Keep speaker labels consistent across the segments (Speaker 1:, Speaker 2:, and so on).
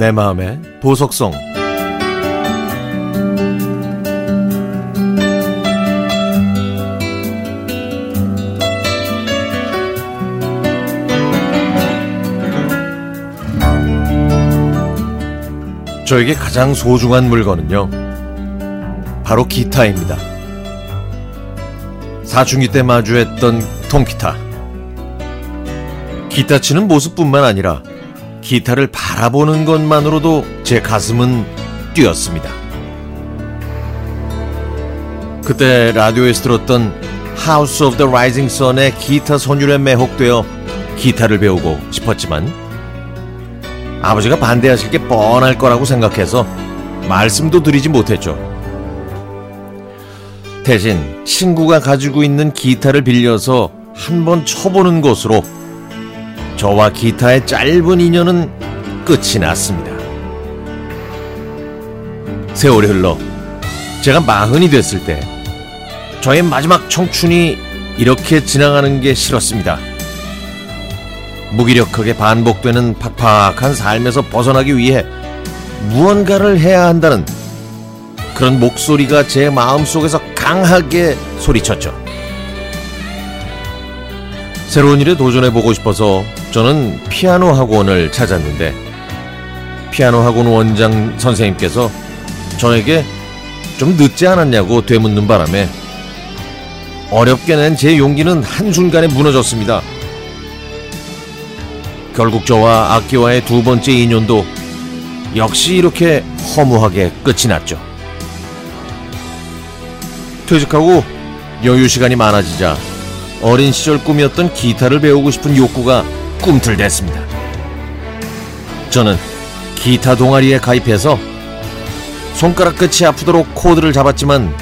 Speaker 1: 내 마음의 보석성. 저에게 가장 소중한 물건은요 바로 기타입니다. 사춘기 때 마주했던 통기타. 기타 치는 모습뿐만 아니라 기타를 바라보는 것만으로도 제 가슴은 뛰었습니다. 그때 라디오에서 들었던 House of the Rising Sun의 기타 선율에 매혹되어 기타를 배우고 싶었지만 아버지가 반대하실 게 뻔할 거라고 생각해서 말씀도 드리지 못했죠. 대신 친구가 가지고 있는 기타를 빌려서 한번 쳐보는 것으로 저와 기타의 짧은 인연은 끝이 났습니다. 세월이 흘러 제가 마흔이 됐을 때 저의 마지막 청춘이 이렇게 지나가는 게 싫었습니다. 무기력하게 반복되는 팍팍한 삶에서 벗어나기 위해 무언가를 해야 한다는 그런 목소리가 제 마음속에서 강하게 소리쳤죠. 새로운 일에 도전해보고 싶어서 저는 피아노 학원을 찾았는데 피아노 학원 원장 선생님께서 저에게 좀 늦지 않았냐고 되묻는 바람에 어렵게 낸 제 용기는 한순간에 무너졌습니다. 결국 저와 악기와의 두 번째 인연도 역시 이렇게 허무하게 끝이 났죠. 퇴직하고 여유 시간이 많아지자 어린 시절 꿈이었던 기타를 배우고 싶은 욕구가 꿈틀댔습니다. 저는 기타 동아리에 가입해서 손가락 끝이 아프도록 코드를 잡았지만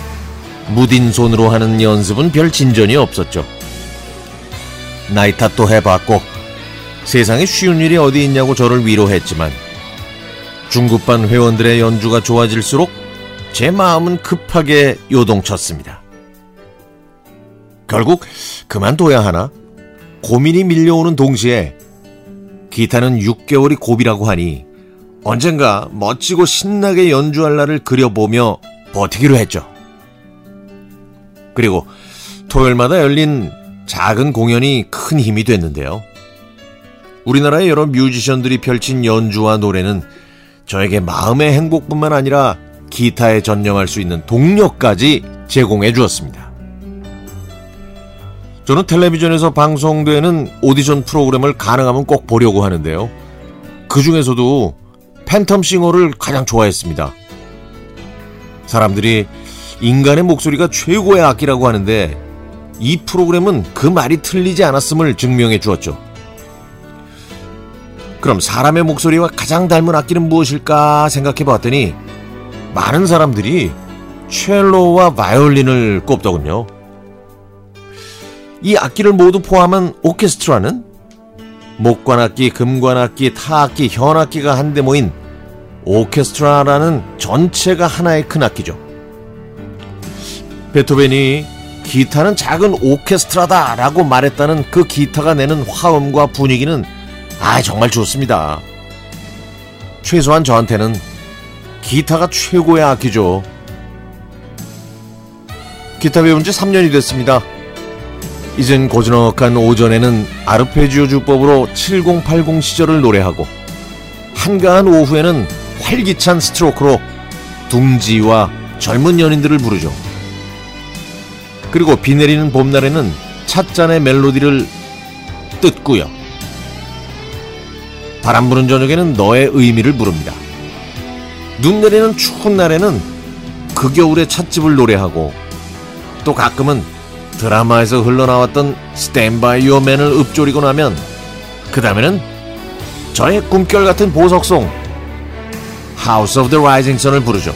Speaker 1: 무딘 손으로 하는 연습은 별 진전이 없었죠. 나이 탓도 해봤고 세상에 쉬운 일이 어디 있냐고 저를 위로했지만 중급반 회원들의 연주가 좋아질수록 제 마음은 급하게 요동쳤습니다. 결국 그만둬야 하나? 고민이 밀려오는 동시에 기타는 6개월이 고비라고 하니 언젠가 멋지고 신나게 연주할 날을 그려보며 버티기로 했죠. 그리고 토요일마다 열린 작은 공연이 큰 힘이 됐는데요. 우리나라의 여러 뮤지션들이 펼친 연주와 노래는 저에게 마음의 행복뿐만 아니라 기타에 전념할 수 있는 동력까지 제공해 주었습니다. 저는 텔레비전에서 방송되는 오디션 프로그램을 가능하면 꼭 보려고 하는데요. 그 중에서도 팬텀 싱어를 가장 좋아했습니다. 사람들이 인간의 목소리가 최고의 악기라고 하는데 이 프로그램은 그 말이 틀리지 않았음을 증명해 주었죠. 그럼 사람의 목소리와 가장 닮은 악기는 무엇일까 생각해 봤더니 많은 사람들이 첼로와 바이올린을 꼽더군요. 이 악기를 모두 포함한 오케스트라는 목관악기, 금관악기, 타악기, 현악기가 한데 모인 오케스트라라는 전체가 하나의 큰 악기죠. 베토벤이 기타는 작은 오케스트라다라고 말했다는 그 기타가 내는 화음과 분위기는 아 정말 좋습니다. 최소한 저한테는 기타가 최고의 악기죠. 기타 배운 지 3년이 됐습니다. 이젠 고즈넉한 오전에는 아르페지오 주법으로 7080 시절을 노래하고 한가한 오후에는 활기찬 스트로크로 둥지와 젊은 연인들을 부르죠. 그리고 비 내리는 봄날에는 찻잔의 멜로디를 뜯고요. 바람 부는 저녁에는 너의 의미를 부릅니다. 눈 내리는 추운 날에는 그 겨울의 찻집을 노래하고 또 가끔은 드라마에서 흘러나왔던 스탠바이 유어맨을 읊조리고 나면 그 다음에는 저의 꿈결 같은 보석송 House of the Rising Sun을 부르죠.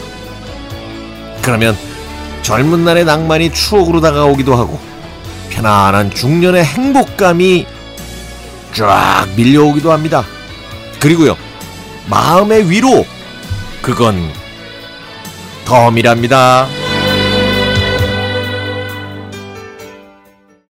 Speaker 1: 그러면 젊은 날의 낭만이 추억으로 다가오기도 하고 편안한 중년의 행복감이 쫙 밀려오기도 합니다. 그리고요 마음의 위로 그건 덤이랍니다.